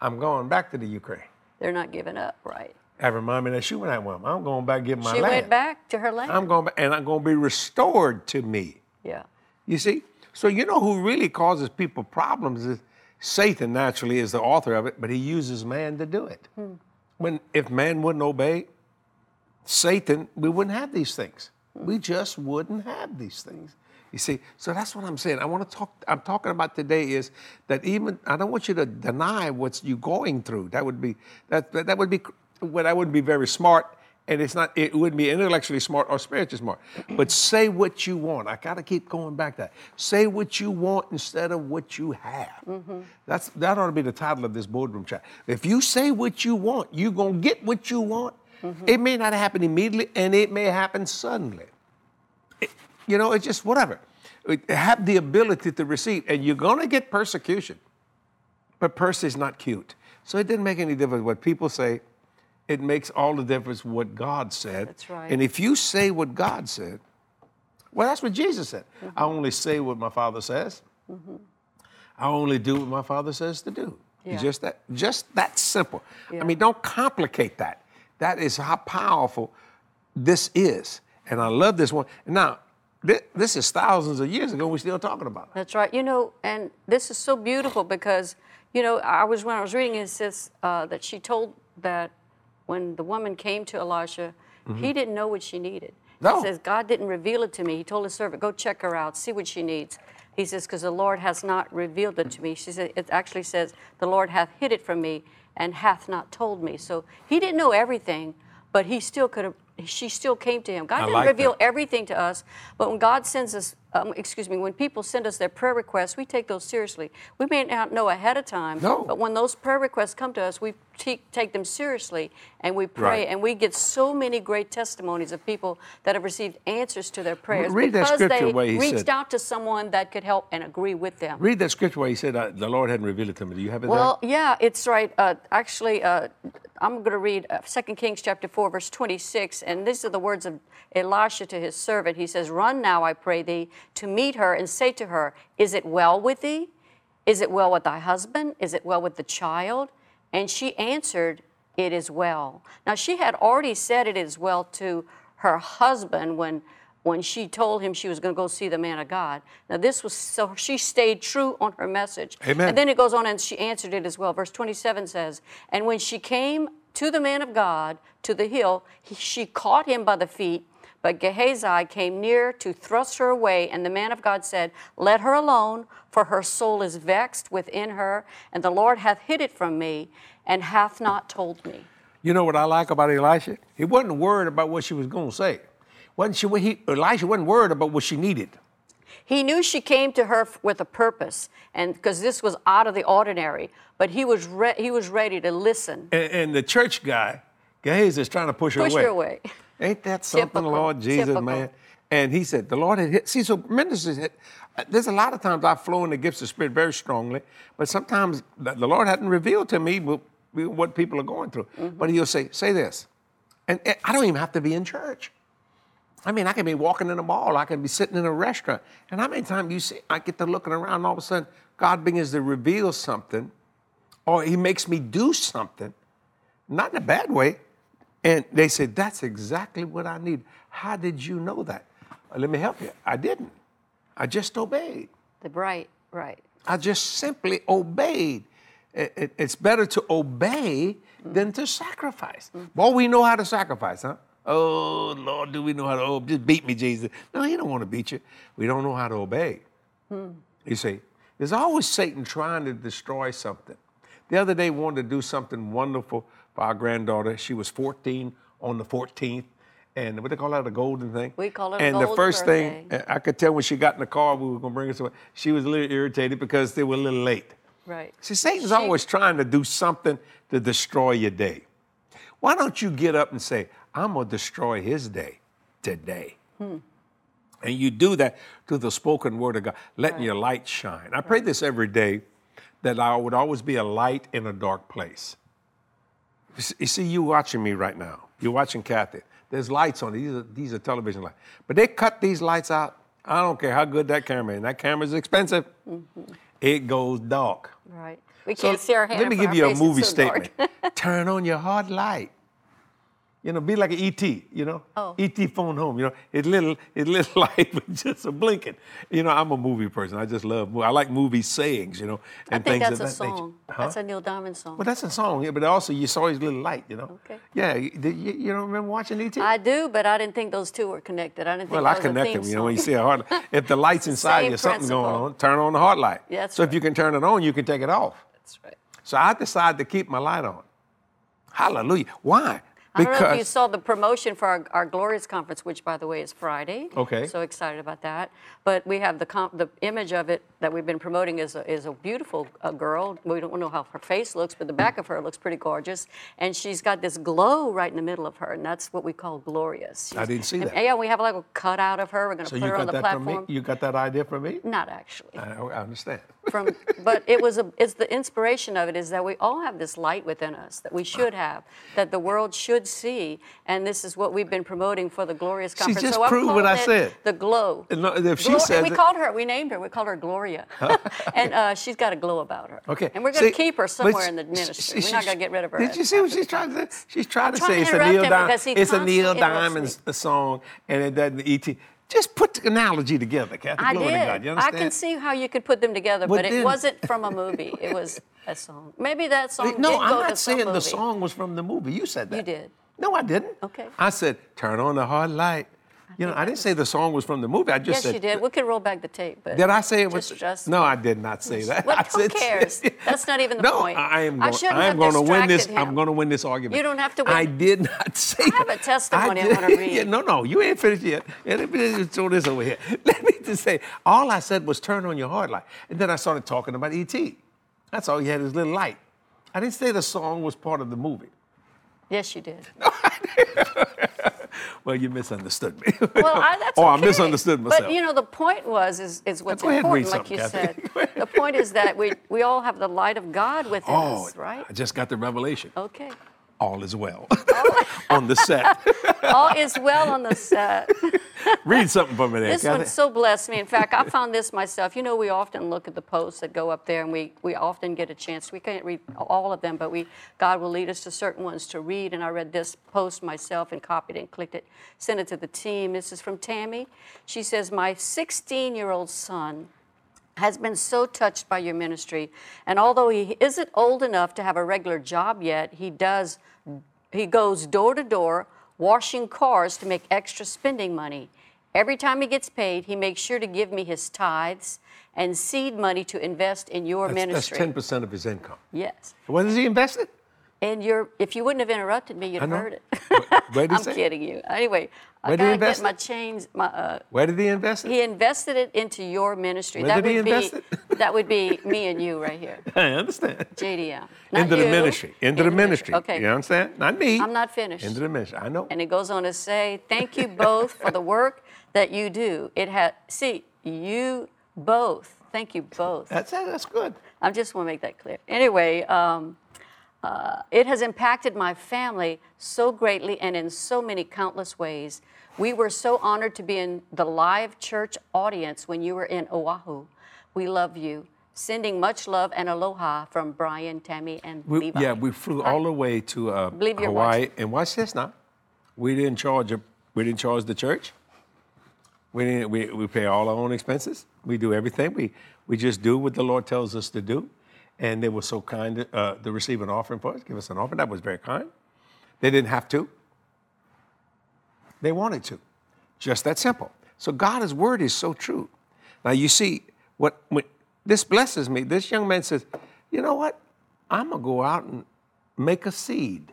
I'm going back to the Ukraine. They're not giving up, right? That reminded me that Shunammite woman. I'm going back to get my she land. went back to her land. I'm going back, and I'm going to be restored to me. yeah. You see? So you know who really causes people problems is Satan naturally is the author of it, but he uses man to do it. Hmm. When if man wouldn't obey Satan, we wouldn't have these things. We just wouldn't have these things. You see, so that's what I'm saying. I want to talk. I'm talking about today is that even I don't want you to deny what you're going through. That would be that that, that would be well, that wouldn't be very smart, and it's not. It wouldn't be intellectually smart or spiritually smart. But say what you want. I got to keep going back to that. Say what you want instead of what you have. Mm-hmm. That's that ought to be the title of this boardroom chat. If you say what you want, you're gonna get what you want. It may not happen immediately, and it may happen suddenly. It- you know, it's just whatever. It- Have the ability to receive, and you're gonna get persecution. but Percy's not cute. So it didn't make any difference what people say. It makes all the difference what God said. That's right. And if you say what God said, well, that's what Jesus said. Mm-hmm. I only say what my Father says. I only do what my Father says to do. Yeah. Just that, just that simple. Yeah. I mean, don't complicate that. That is how powerful this is. And I love this one. Now, this is thousands of years ago. We're still talking about it. That's right. You know, and this is so beautiful because, you know, I was when I was reading it, it says uh, that she told that when the woman came to Elisha, he didn't know what she needed. Mm-hmm. No. He says, God didn't reveal it to me. He told his servant, go check her out, see what she needs. He says, because the Lord has not revealed it to me. She said, it actually says, the Lord hath hid it from me and hath not told me. So he didn't know everything, but he still could have. She still came to him. God I didn't like reveal that. everything to us, but when God sends us, um, excuse me, when people send us their prayer requests, we take those seriously. We may not know ahead of time, No. but when those prayer requests come to us, we te- take them seriously and we pray, Right. and we get so many great testimonies of people that have received answers to their prayers read that because scripture they where he reached said- out to someone that could help and agree with them. Read that scripture where he said, uh, The Lord hadn't revealed it to me. Do you have it Well, yeah, it's right. Uh, actually, uh, I'm going to read uh, 2 Kings chapter 4, verse 26, and these are the words of Elisha to his servant. He says, Run now, I pray thee, to meet her and say to her, Is it well with thee? Is it well with thy husband? Is it well with the child? And she answered, It is well. Now, she had already said it is well to her husband when when she told him she was going to go see the man of God. Now, this was so she stayed true on her message. Amen. And then it goes on and she answered it as well. Verse 27 says, And when she came to the man of God to the hill, he, she caught him by the feet. But Gehazi came near to thrust her away, and the man of God said, Let her alone, for her soul is vexed within her, and the Lord hath hid it from me, and hath not told me. You know what I like about Elisha? He wasn't worried about what she was going to say. Wasn't she? He, Elisha wasn't worried about what she needed. He knew she came to her with a purpose, and because this was out of the ordinary, but he was re- he was ready to listen. And, and the church guy, Gehazi, is trying to push her Push away. her away. (laughs) Ain't that something, Typical, Lord Jesus, typical. man? And he said, the Lord had hit. See, so ministers, had- uh, there's a lot of times I flow in the gifts of Spirit very strongly, but sometimes the Lord hadn't revealed to me what, people are going through. Mm-hmm. But he'll say, say this. And and I don't even have to be in church. I mean, I can be walking in a mall, I can be sitting in a restaurant. And how many times you see, I get to looking around, and all of a sudden, God begins to reveal something, or He makes me do something, not in a bad way. And they said, That's exactly what I need. How did you know that? "Uh, Let me help you. I didn't. I just obeyed. The right, right. I just simply obeyed. It- it- it's better to obey than to sacrifice. Boy, we know how to sacrifice, huh? Oh, Lord, do we know how to obey? Just beat me, Jesus. No, he don't want to beat you. We don't know how to obey. You see, there's always Satan trying to destroy something. The other day, wanted to do something wonderful for our granddaughter. She was 14 on the 14th, and what they call that, a golden thing? We call it a And the first thing. I could tell when she got in the car, we were going to bring her somewhere, she was a little irritated because they were a little late. Right. See, Satan's She- always trying to do something to destroy your day. Why don't you get up and say, I'm going to destroy his day today? Hmm. And you do that through the spoken word of God, letting your light shine. I pray this every day that I would always be a light in a dark place. You see- You watching me right now. You're watching Kathy. There's lights on. These are, these are television lights. But they cut these lights out. I don't care how good that camera is. That camera is expensive. Mm-hmm. It goes dark. Right. We So can't see our hand. let me give you a movie so statement. (laughs) Turn on your heart light. You know, be like an ET, you know? Oh. ET phone home, you know, it's little, it's little (laughs) light, but just a blinking. You know, I'm a movie person. I just love, I like movie sayings, you know, I and think things that's of a that song. Huh? That's a song. That's a Neil Diamond song. Well, that's a song, yeah, but also you saw his little light, you know? Okay. Yeah, you, you, don't remember watching ET? I do, but I didn't think those two were connected. I didn't think well, I was connect them. You know, when you see a light, (laughs) if the light's inside you, something's going on, turn on the heart light. Yeah, that's so if you can turn it on, you can take it off. That's right. So I decided to keep my light on. Hallelujah. Why? I don't know if you saw the promotion for our, our Glorious Conference, which, by the way, is Friday. Okay. So excited about that. But we have the the image of it that we've been promoting is a, is a beautiful uh, girl. We don't know how her face looks, but the back of her looks pretty gorgeous. And she's got this glow right in the middle of her, and that's what we call glorious. I didn't see and- that. Yeah, we have like a cutout of her. We're going to So put her on got the that from platform. me? You got that idea from me? Not actually. I, I understand. From, but it was a, it's the inspiration of it is that we all have this light within us that we should have, that the world should see, and this is what we've been promoting for the Glorious Conference. She just so proved what I said. The glow. No, if she Glor- says we it- called her, we named her, we called her Gloria, (laughs) and uh, she's got a glow about her. Okay. And we're going to keep her somewhere in the ministry. she- we're not going to get rid of her. Did you see what she's trying to say? She's trying to trying say it's a Neil Diamond. It's a Neil Diamond's song, and it doesn't ET. Just put the analogy together, Kathy. I God. did. You I can see how you could put them together, Well, but it wasn't from a movie. It was a song. Maybe that song No, I'm go to not saying the song was from the movie. You said that. You did. No, I didn't. Okay. I said, turn on the heart light. You know, I didn't say the song was from the movie. I just said. Yes, said. you did. We could roll back the tape, but Did I say it was? just, just no, I did not say that. Well, (laughs) who (laughs) cares? That's not even the no, point. I am. I Going, shouldn't I am going to win this. distracted I'm going to win this argument. You don't have to win. I did not (laughs) say. I have a testimony I did- wanna read. Yeah, no, no, you ain't finished yet. Yeah, Let me just throw this over here. Let me just say, all I said was turn on your heart light, and then I started talking about ET. That's all. He had his little light. I didn't say the song was part of the movie. Yes, you did. (laughs) Well, you misunderstood me. Well, I, that's (laughs) oh, I misunderstood myself. But you know, the point was is, is what's Go ahead and read important, like you something, said. (laughs) The point is that we we all have the light of God within oh, us, right? I just got the revelation. Okay. (laughs) (laughs) All is well on the set. All is well on the set. Read something for me there. This one so blessed me. In fact, I found this myself. You know, we often look at the posts that go up there, and we, we often get a chance. We can't read all of them, but we God will lead us to certain ones to read. And I read this post myself and copied it and clicked it, sent it to the team. This is from Tammy. She says, "My 16-year-old son." Has been so touched by your ministry. And although he isn't old enough to have a regular job yet, he does he goes door to door washing cars to make extra spending money. Every time he gets paid, he makes sure to give me his tithes and seed money to invest in your That's, that's ministry. 10% of his income. Yes. Where does he invest it? And your if you wouldn't have interrupted me, you'd I know. heard it. Where did he (laughs) I'm say? kidding you. Anyway, I Where he gotta get my chains. My uh, Where did he invest it? he invested it into your ministry. Where that did he would invest be it? (laughs) that would be me and you right here, (laughs) I understand. JDM. Not Into the you. ministry. Into the ministry. Okay. You understand? Not me. I'm not finished. Into the ministry. I know. And it goes on to say, thank you both for the work that you do. It had, see, you both, thank you both. That's it. That's good. I just want to make that clear. Anyway, um, uh, it has impacted my family so greatly and in so many countless ways. We were so honored to be in the live church audience when you were in Oahu. We love you. Sending much love and aloha from Brian, Tammy, and We, Levi. yeah, we flew all the way to uh, Hawaii. And watch this now. We didn't charge a, we didn't charge the church. We didn't we, we pay all our own expenses. We do everything. We we just do what the Lord tells us to do. And they were so kind uh, to receive an offering for us, give us an offering. That was very kind. They didn't have to. They wanted to. Just that simple. So God's word is so true. Now you see what when, this blesses me. This young man says, "You know what? I'm gonna go out and make a seed.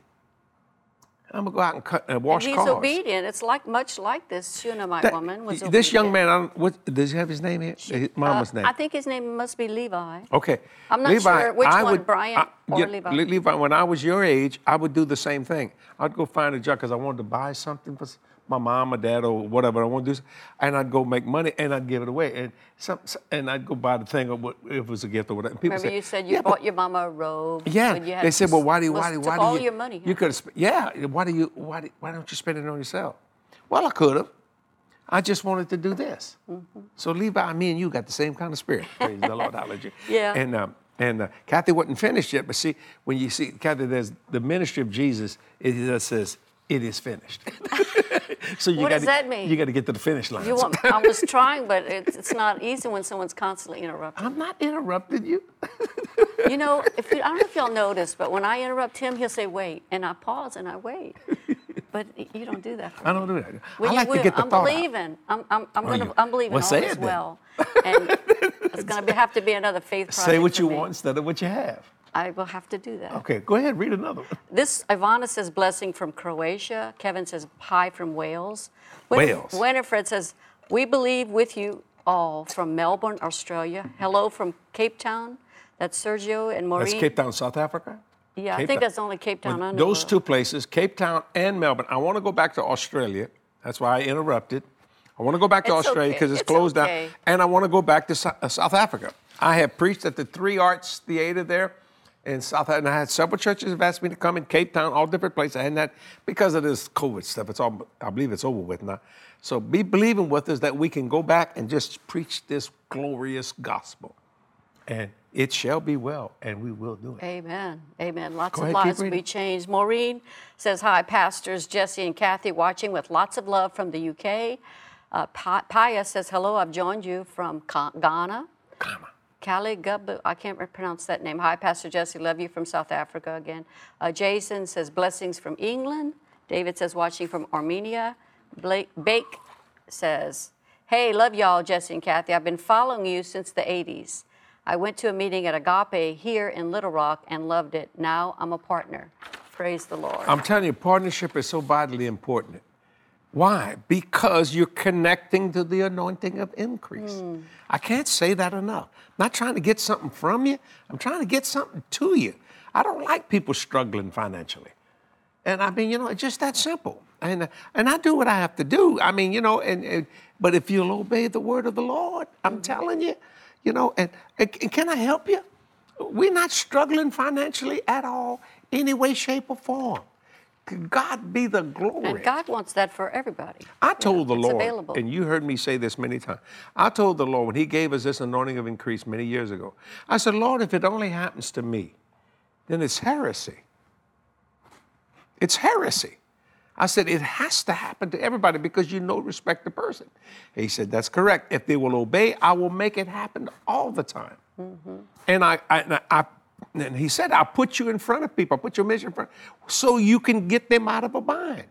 I'm gonna go out and cut and wash He's cars." obedient. It's like much like this Shunammite That- woman was this young man, I what, does he have his name here? His mama's Uh, name. I think his name must be Levi. Okay. I'm not sure which I one, would, Brian I- or yeah, Levi. Levi, when I was your age, I would do the same thing. I'd go find a job because I wanted to buy something for my mom or dad or whatever I want to do, and I'd go make money and I'd give it away, and some, and I'd go buy the thing or what, if it was a gift or whatever. And people Remember say, you said you yeah, bought your mama a robe. yeah, when you had they said, "Well, why do you, why do why do all you, your money? You could yeah. Why do you, why, do, why don't you spend it on yourself? Well, I could have. I just wanted to do this. Mm-hmm. So Levi, me and you got the same kind of spirit. Praise the Lord, hallelujah. (laughs) Yeah. And um, and uh, Kathy wasn't finished yet, but see, when you see Kathy, there's the ministry of Jesus. It just says, "It is finished." (laughs) so you What got does that mean? You got to get to the finish line. You want, I was (laughs) trying, but it's, it's not easy when someone's constantly interrupting. I'm not interrupting you. You know, if you, I don't know if y'all noticed, but when I interrupt him, he'll say wait, and I pause and I wait. But you don't do that for I don't do that. Well, I you like to will. get the I'm thought out. believing. I'm, I'm, I'm, Well, gonna, I'm believing well, all is well. And it's going to have to be another (laughs) faith project Say what you want instead of what you have. I will have to do that. Okay, go ahead, read another one. (laughs) This Ivana says blessing from Croatia. Kevin says hi from Wales. Wales. Winifred says we believe with you all from Melbourne, Australia. Hello from Cape Town. That's Sergio and Maureen. That's Cape Town, South Africa? Yeah, I think Town. that's only Cape Town. Well, those two places, Cape Town and Melbourne. I want to go back to Australia. That's why I interrupted. I want to go back to It's Australia okay. because it's, It's closed okay. down. And I want to go back to Sou- uh, South Africa. I have preached at the Three Arts Theater there in South And I had several churches have asked me to come in Cape Town, all different places. I had, because of this COVID stuff, it's all, I believe it's over with now. So be believing with us that we can go back and just preach this glorious gospel. And it shall be well, and we will do it. Amen. Amen. Lots Go of ahead, lives will be changed. Maureen says, Hi, pastors Jesse and Kathy watching with lots of love from the UK. Uh, Paya says, Hello, I've joined you from Ka- Ghana. Kali Gubbu, I can't pronounce that name. Hi, Pastor Jesse, love you from South Africa again. Uh, Jason says, Blessings from England. David says, Watching from Armenia. Blake Bake says, Hey, love y'all, Jesse and Kathy. I've been following you since the 80s. I went to a meeting at Agape here in Little Rock and loved it. Now I'm a partner. Praise the Lord. I'm telling you, partnership is so vitally important. Why? Because you're connecting to the anointing of increase. Hmm. I can't say that enough. I'm not trying to get something from you, I'm trying to get something to you. I don't like people struggling financially. And I mean, you know, it's just that simple. And, and I do what I have to do. I mean, you know, and, and but if you'll obey the word of the Lord, I'm mm-hmm. telling you, you know, and, and and can I help you? We're not struggling financially at all, any way, shape, or form. To God be the glory. and God wants that for everybody. I told the Lord, available. and you heard me say this many times. I told the Lord when He gave us this anointing of increase many years ago, I said, Lord, if it only happens to me, then it's heresy. It's heresy. I said, it has to happen to everybody because you know respect the person. He said, that's correct. If they will obey, I will make it happen all the time. Mm-hmm. And I, I, and I, and he said, I'll put you in front of people, I'll put your mission in front, so you can get them out of a bind.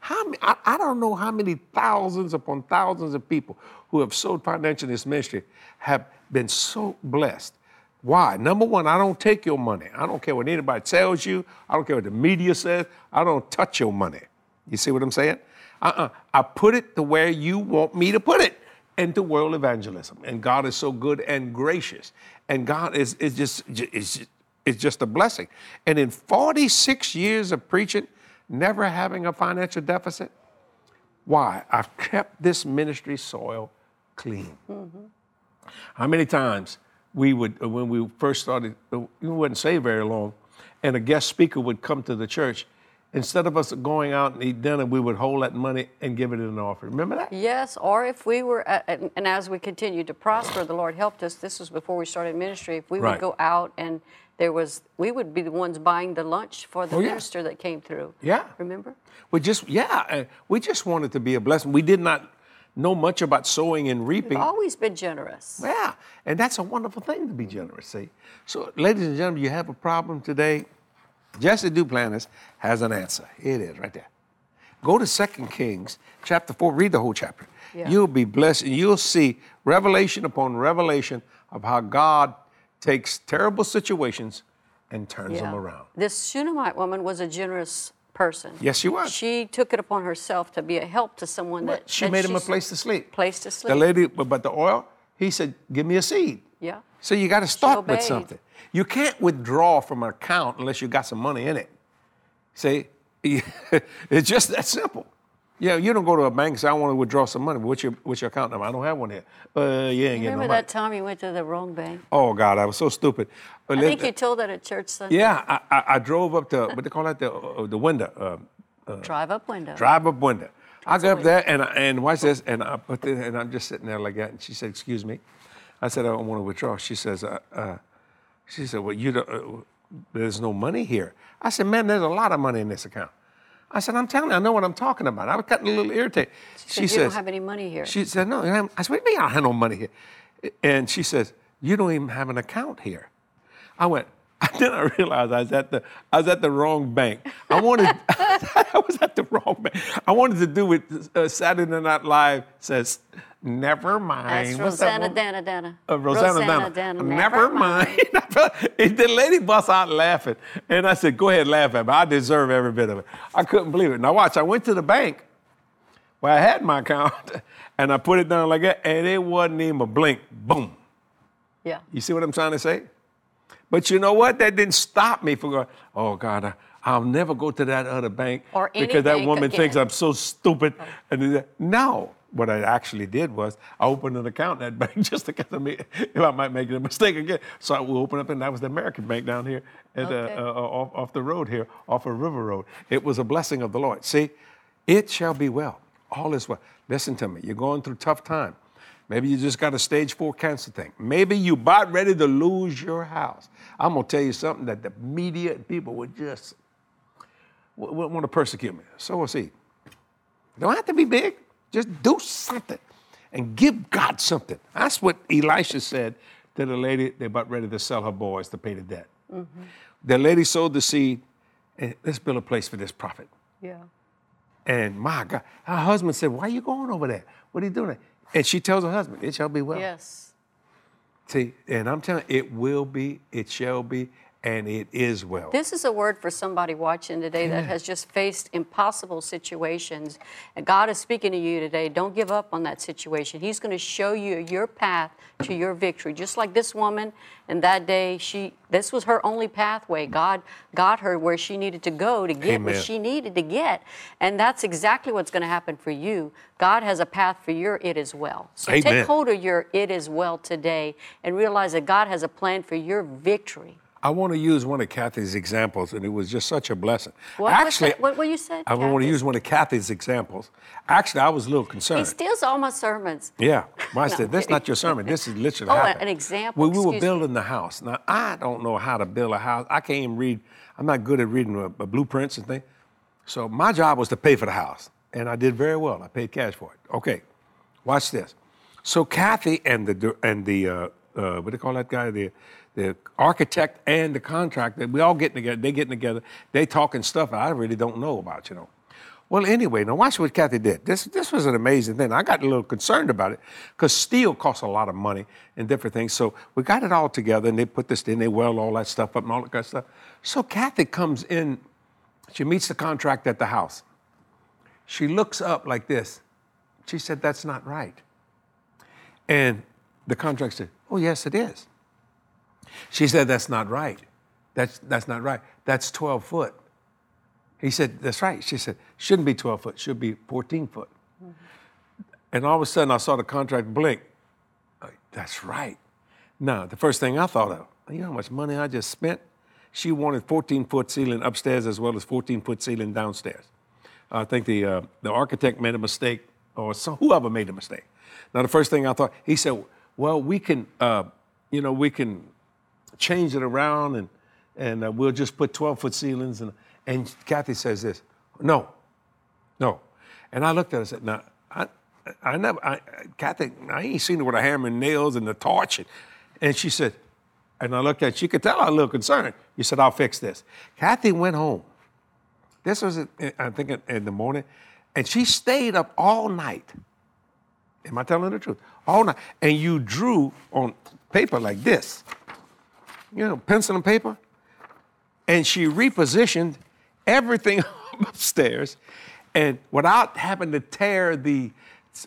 How, I, I don't know how many thousands upon thousands of people who have sowed financially in this ministry have been so blessed. Why? Number one, I don't take your money. I don't care what anybody tells you. I don't care what the media says. I don't touch your money. You see what I'm saying? Uh-uh. I put it to where you want me to put it into world evangelism. And God is so good and gracious. And God is, is just is, just- is just a blessing. And in 46 years of preaching, never having a financial deficit, why? I've kept this ministry soil clean. How many times we would, uh, when we first started, uh, we wouldn't say very long, and a guest speaker would come to the church. Instead of us going out and eat dinner, we would hold that money and give it in an offering. Remember that? Yes, or if we were, at, and and as we continued to prosper, the Lord helped us. This was before we started ministry. If we Right. would go out and there was, we would be the ones buying the lunch for the Oh, yeah. minister that came through. Yeah. Remember? We just, yeah, uh, we just wanted to be a blessing. We did not know much about sowing and reaping. We've Always been generous. Yeah, and that's a wonderful thing to be generous, see? So, ladies and gentlemen, you have a problem today? Jesse Duplantis has an answer. Here it is right there. Go to 2 Kings chapter 4, read the whole chapter. Yeah. You'll be blessed and you'll see revelation upon revelation of how God takes terrible situations and turns them around. This Shunammite woman was a generous person. Yes, she was. She took it upon herself to be a help to someone that She that made him a place to sleep. place to sleep. The lady, but but the oil, he said, give me a seed. yeah. So you got to start with something. You can't withdraw from an account unless you got some money in it. See, (laughs) it's just that simple. Yeah, you don't go to a bank and say, I want to withdraw some money. What's your, what's your account number? I don't have one here. Uh, you getting no Remember money. that time you went to the wrong bank? Oh, God, I was so stupid. But I let- think you told that at church Sunday. yeah, I, I, I drove up to, what they call that, the, uh, the window, uh, Drive up window. drive up window. I go up there and I, and watch this, and I put the, and I'm just sitting there like that. And she said, "Excuse me," I said, "I don't want to withdraw." She says, uh, uh, "She said, well, you don't, uh, there's no money here." I said, "Man, there's a lot of money in this account." I said, "I'm telling you, I know what I'm talking about." I was getting a little irritated. She, said, you don't have any money here. She said, no. I said, what do you mean I don't have no money here? And she says, you don't even have an account here. I went, (laughs) then I realized I was at the, I was at the wrong bank. I wanted, (laughs) I was at the wrong bank. I wanted to do what uh, Saturday Night Live says, never mind. That's What's that Rosanna one? Dana Dana. Uh, Rosanna, Dana. Never (laughs) mind. and the lady bust out laughing. And I said, go ahead, laugh at me. I deserve every bit of it. I couldn't believe it. Now watch, I went to the bank where I had my account, and I put it down like that, and it wasn't even a blink. Boom. Yeah. You see what I'm trying to say? But you know what? That didn't stop me from going, oh God, I'll never go to that other bank Or because that woman thinks. I'm so stupid. And no, what I actually did was I opened an account in that (laughs) bank just in case I may- if I might make a mistake again. So I will open up, and that was the American Bank down here at, Okay. uh, uh, off, off the road here, off of River Road. It was a blessing of the Lord. See, it shall be well. All is well. Listen to me. You're going through tough time. Maybe you just got a stage four cancer thing. Maybe you about ready to lose your house. I'm gonna tell you something that the media and people would just want to persecute me. Sow a seed. Don't have to be big. Just do something and give God something. That's what Elisha said to the lady they about ready to sell her boys to pay the debt. Mm-hmm. The lady sowed the seed, and let's build a place for this prophet. Yeah. And my God, her husband said, Why are you going over there? What are you doing? And she tells her husband, It shall be well. Yes. See, and I'm telling you, it will be, it shall be, and it is well. This is a word for somebody watching today that has just faced impossible situations. And God is speaking to you today. Don't give up on that situation. He's going to show you your path to your victory. Just like this woman, and that day, she this was her only pathway. God got her where she needed to go to get what she needed to get. And that's exactly what's going to happen for you. God has a path for your it as well. So Amen. take hold of your it as well today and realize that God has a plan for your victory. I want to use one of Kathy's examples, and it was just such a blessing. What, Actually, what, what you said? I want to use one of Kathy's examples. Actually, I was a little concerned. He steals all my sermons. Yeah, No. I'm This is not your sermon. This is literally Oh, happened. an example, When we were excuse me. building the house. Now, I don't know how to build a house. I can't even read. I'm not good at reading uh, uh, blueprints and things. So my job was to pay for the house, and I did very well. I paid cash for it. Okay, watch this. So Kathy and the and the uh, uh, what do they call that guy? The the architect and the contractor. We all getting together. They getting together. They talking stuff I really don't know about. You know. Well, anyway, now watch what Kathy did. This this was an amazing thing. I got a little concerned about it because steel costs a lot of money and different things. So we got it all together, and they put this in. They weld all that stuff up and all that kind of stuff. So Kathy comes in. She meets the contractor at the house. She looks up like this. She said, "That's not right." And the contractor said, "Oh, yes, it is." She said, "That's not right. That's that's not right. That's 12 foot." He said, That's right. She said, Shouldn't be 12 foot, should be 14 foot. And all of a sudden, I saw the contract blink. Like, That's right. Now, the first thing I thought of, you know how much money I just spent? She wanted 14 foot ceiling upstairs as well as 14 foot ceiling downstairs. I think the, uh, the architect made a mistake, or some, whoever made a mistake. Now, the first thing I thought, he said, Well, we can, uh, you know, we can change it around and, and uh, we'll just put 12 foot ceilings. And, and Kathy says this, no, no. And I looked at her and said, now, I, I never, I, Kathy, I ain't seen her with a hammer and nails and the torch. And, and she said, and I looked at her, she could tell I was a little concerned. You said, I'll fix this. Kathy went home. This was, I think, in- in the morning. And she stayed up all night. Am I telling the truth? All night. And you drew on paper like this, you know, pencil and paper. And she repositioned everything (laughs) upstairs. And without having to tear the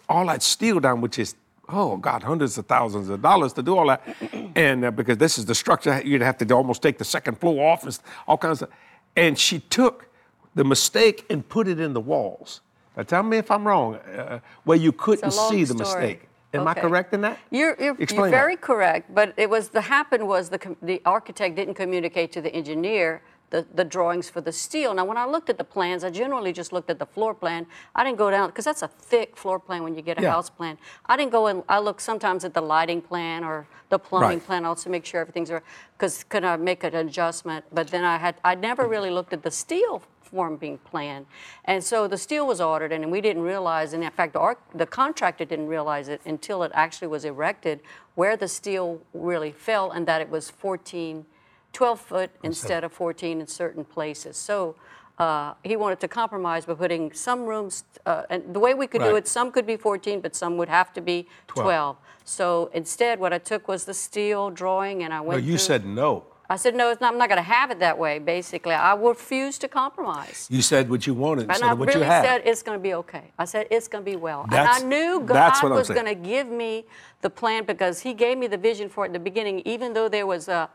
all that steel down, which is, oh God, hundreds of thousands of dollars to do all that. (clears throat) And uh, because this is the structure, you'd have to almost take the second floor off and all kinds of. And she took the mistake and put it in the walls. Now tell me if I'm wrong, uh, where you couldn't see the story. mistake. Am I correct in that? You're, you're, you're that. very correct, but it was the happen was the the architect didn't communicate to the engineer the, the drawings for the steel. Now, when I looked at the plans, I generally just looked at the floor plan. I didn't go down because that's a thick floor plan when you get a Yeah. house plan. I didn't go and I look sometimes at the lighting plan or the plumbing Right. plan also make sure everything's right because could I make an adjustment? But then I had I never really looked at the steel forming planned. And so the steel was ordered, and we didn't realize, and in fact, the, the contractor didn't realize it until it actually was erected, where the steel really fell, and that it was 14, 12 foot instead of 14 in certain places. So uh, he wanted to compromise by putting some rooms, uh, and the way we could do it, some could be 14, but some would have to be 12. 12. So instead, what I took was the steel drawing, and I No, went you through- said no. I said, no, it's not, I'm not going to have it that way, basically. I refuse to compromise. You said what you wanted And instead I of what really you had. said it's going to be okay. I said it's going to be well. That's- and I knew God was going to give me the plan because He gave me the vision for it in the beginning, even though there was a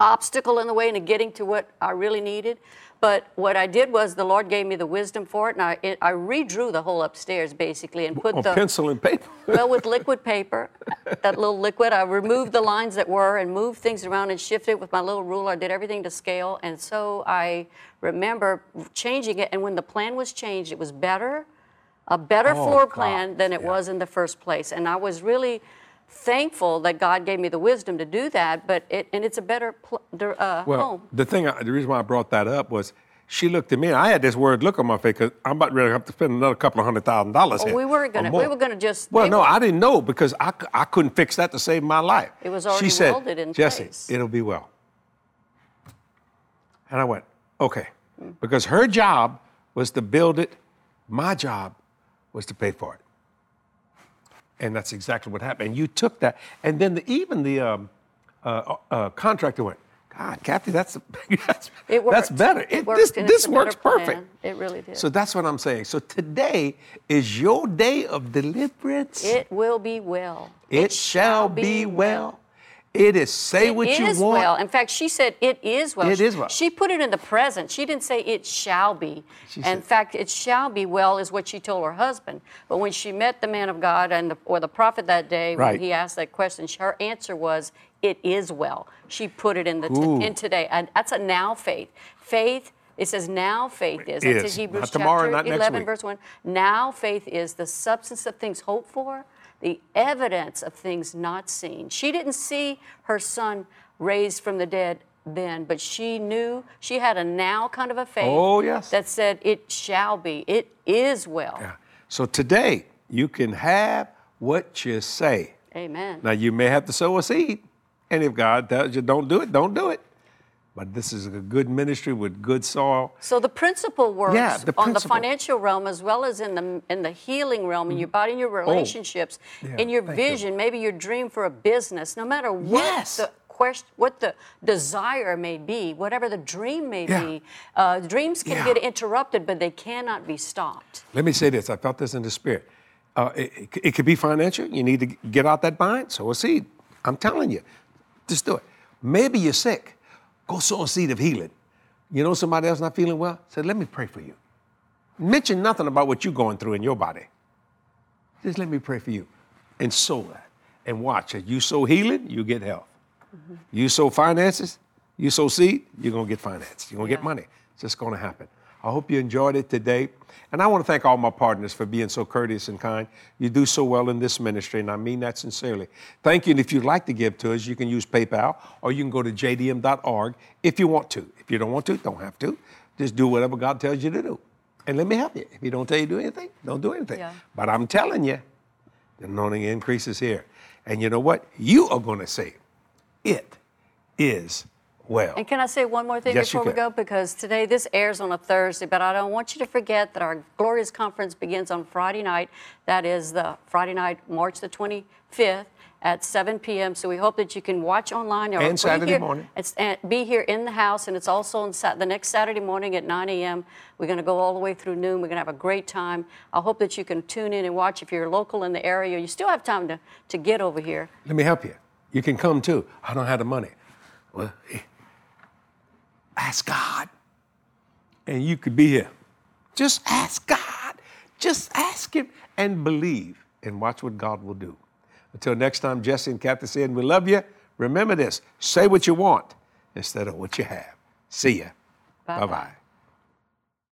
obstacle in the way into getting to what I really needed. But what I did was the Lord gave me the wisdom for it, and I, it, I redrew the whole upstairs basically and put on the pencil and paper. (laughs) well, with liquid paper, that little liquid, I removed the lines that were and moved things around and shifted with my little ruler. I did everything to scale. And so I remember changing it. And when the plan was changed, it was better, a better Oh, floor God. plan than it Yeah. was in the first place. And I was really thankful that God gave me the wisdom to do that. But it, and it's a better pl- uh, Well, home. the thing, I- the reason why I brought that up was she looked at me. and I had this word look on my face because I'm about ready to have to spend another couple of hundred thousand dollars Well, we weren't gonna- we were gonna just- Well, no, were- I didn't know because I, I couldn't fix that to save my life. It was already she said, welded in Jesse, place." it'll be well. And I went, okay, because her job was to build it. My job was to pay for it. And that's exactly what happened. And you took that, and then the, even the um, uh, uh, contractor went, God, Kathy, that's (laughs) that's, It that's better. It, worked, this this works perfect. It really did. So that's what I'm saying. So today is your day of deliverance. it will be well. It shall be well. It is say It what you is want. well. In fact, she said it is well. It She- is well. She put it in the present. She didn't say it shall be. She in said- fact, it shall be well is what she told her husband. But when she met the man of God and the, or the prophet that day, Right. when he asked that question, her answer was, "It is well." She put it in the Ooh. in today, and that's a now faith. Faith. It says now faith is. Is. That's in Hebrews Not tomorrow, chapter not next 11, week. verse 1. Now faith is the substance of things hoped for, the evidence of things not seen. She didn't see her son raised from the dead then, but she knew she had a now kind of a faith Oh, yes. that said, It shall be, it is well. Yeah. So today you can have what you say. Amen. Now you may have to sow a seed, and if God tells you don't do it, don't do it. But this is a good ministry with good soil. So the principle works Yeah, the on the financial realm as well as in the in the healing realm, in your body, in your relationships, Yeah, in your thank you. vision, maybe your dream for a business, no matter what Yes. the question, what the desire may be, whatever the dream may Yeah. be. Uh, dreams can get interrupted, but they cannot be stopped. Let me say this. I felt this in the spirit. Uh, it, it, it could be financial. You need to get out that bind, sow a seed. I'm telling you, just do it. Maybe you're sick. Go sow a seed of healing. You know somebody else not feeling well? Say, let me pray for you. Mention nothing about what you're going through in your body. Just let me pray for you. And sow that. And watch. If you sow healing, you get health. Mm-hmm. You sow finances, you sow seed, you're going to get finance. You're going to get money. It's just going to happen. I hope you enjoyed it today. And I want to thank all my partners for being so courteous and kind. You do so well in this ministry, and I mean that sincerely. Thank you. And if you'd like to give to us, you can use PayPal or you can go to jdm.org if you want to. If you don't want to, don't have to. Just do whatever God tells you to do. And let me help you. If He don't tell you to do anything, don't do anything. Yeah. But I'm telling you, the anointing increases here. And you know what? You are going to say, it is well. And can I say one more thing Yes, before we go? Because today this airs on a Thursday, but I don't want you to forget that our Glorious Conference begins on Friday night. That is the Friday night, March the 25th at 7 p.m. So we hope that you can watch online or And Saturday here- morning. It's, and be here in the house, and it's also on the next Saturday morning at 9 a.m. We're going to go all the way through noon. We're going to have a great time. I hope that you can tune in and watch. If you're local in the area, you still have time to, to get over here. Let me help you. You can come too. I don't have the money. Well, eh, ask God. And you could be here. Just ask God. Just ask Him and believe and watch what God will do. Until next time, Jesse and Kathy saying, We love you. Remember this say what you want instead of what you have. See ya. Bye-bye. Bye bye.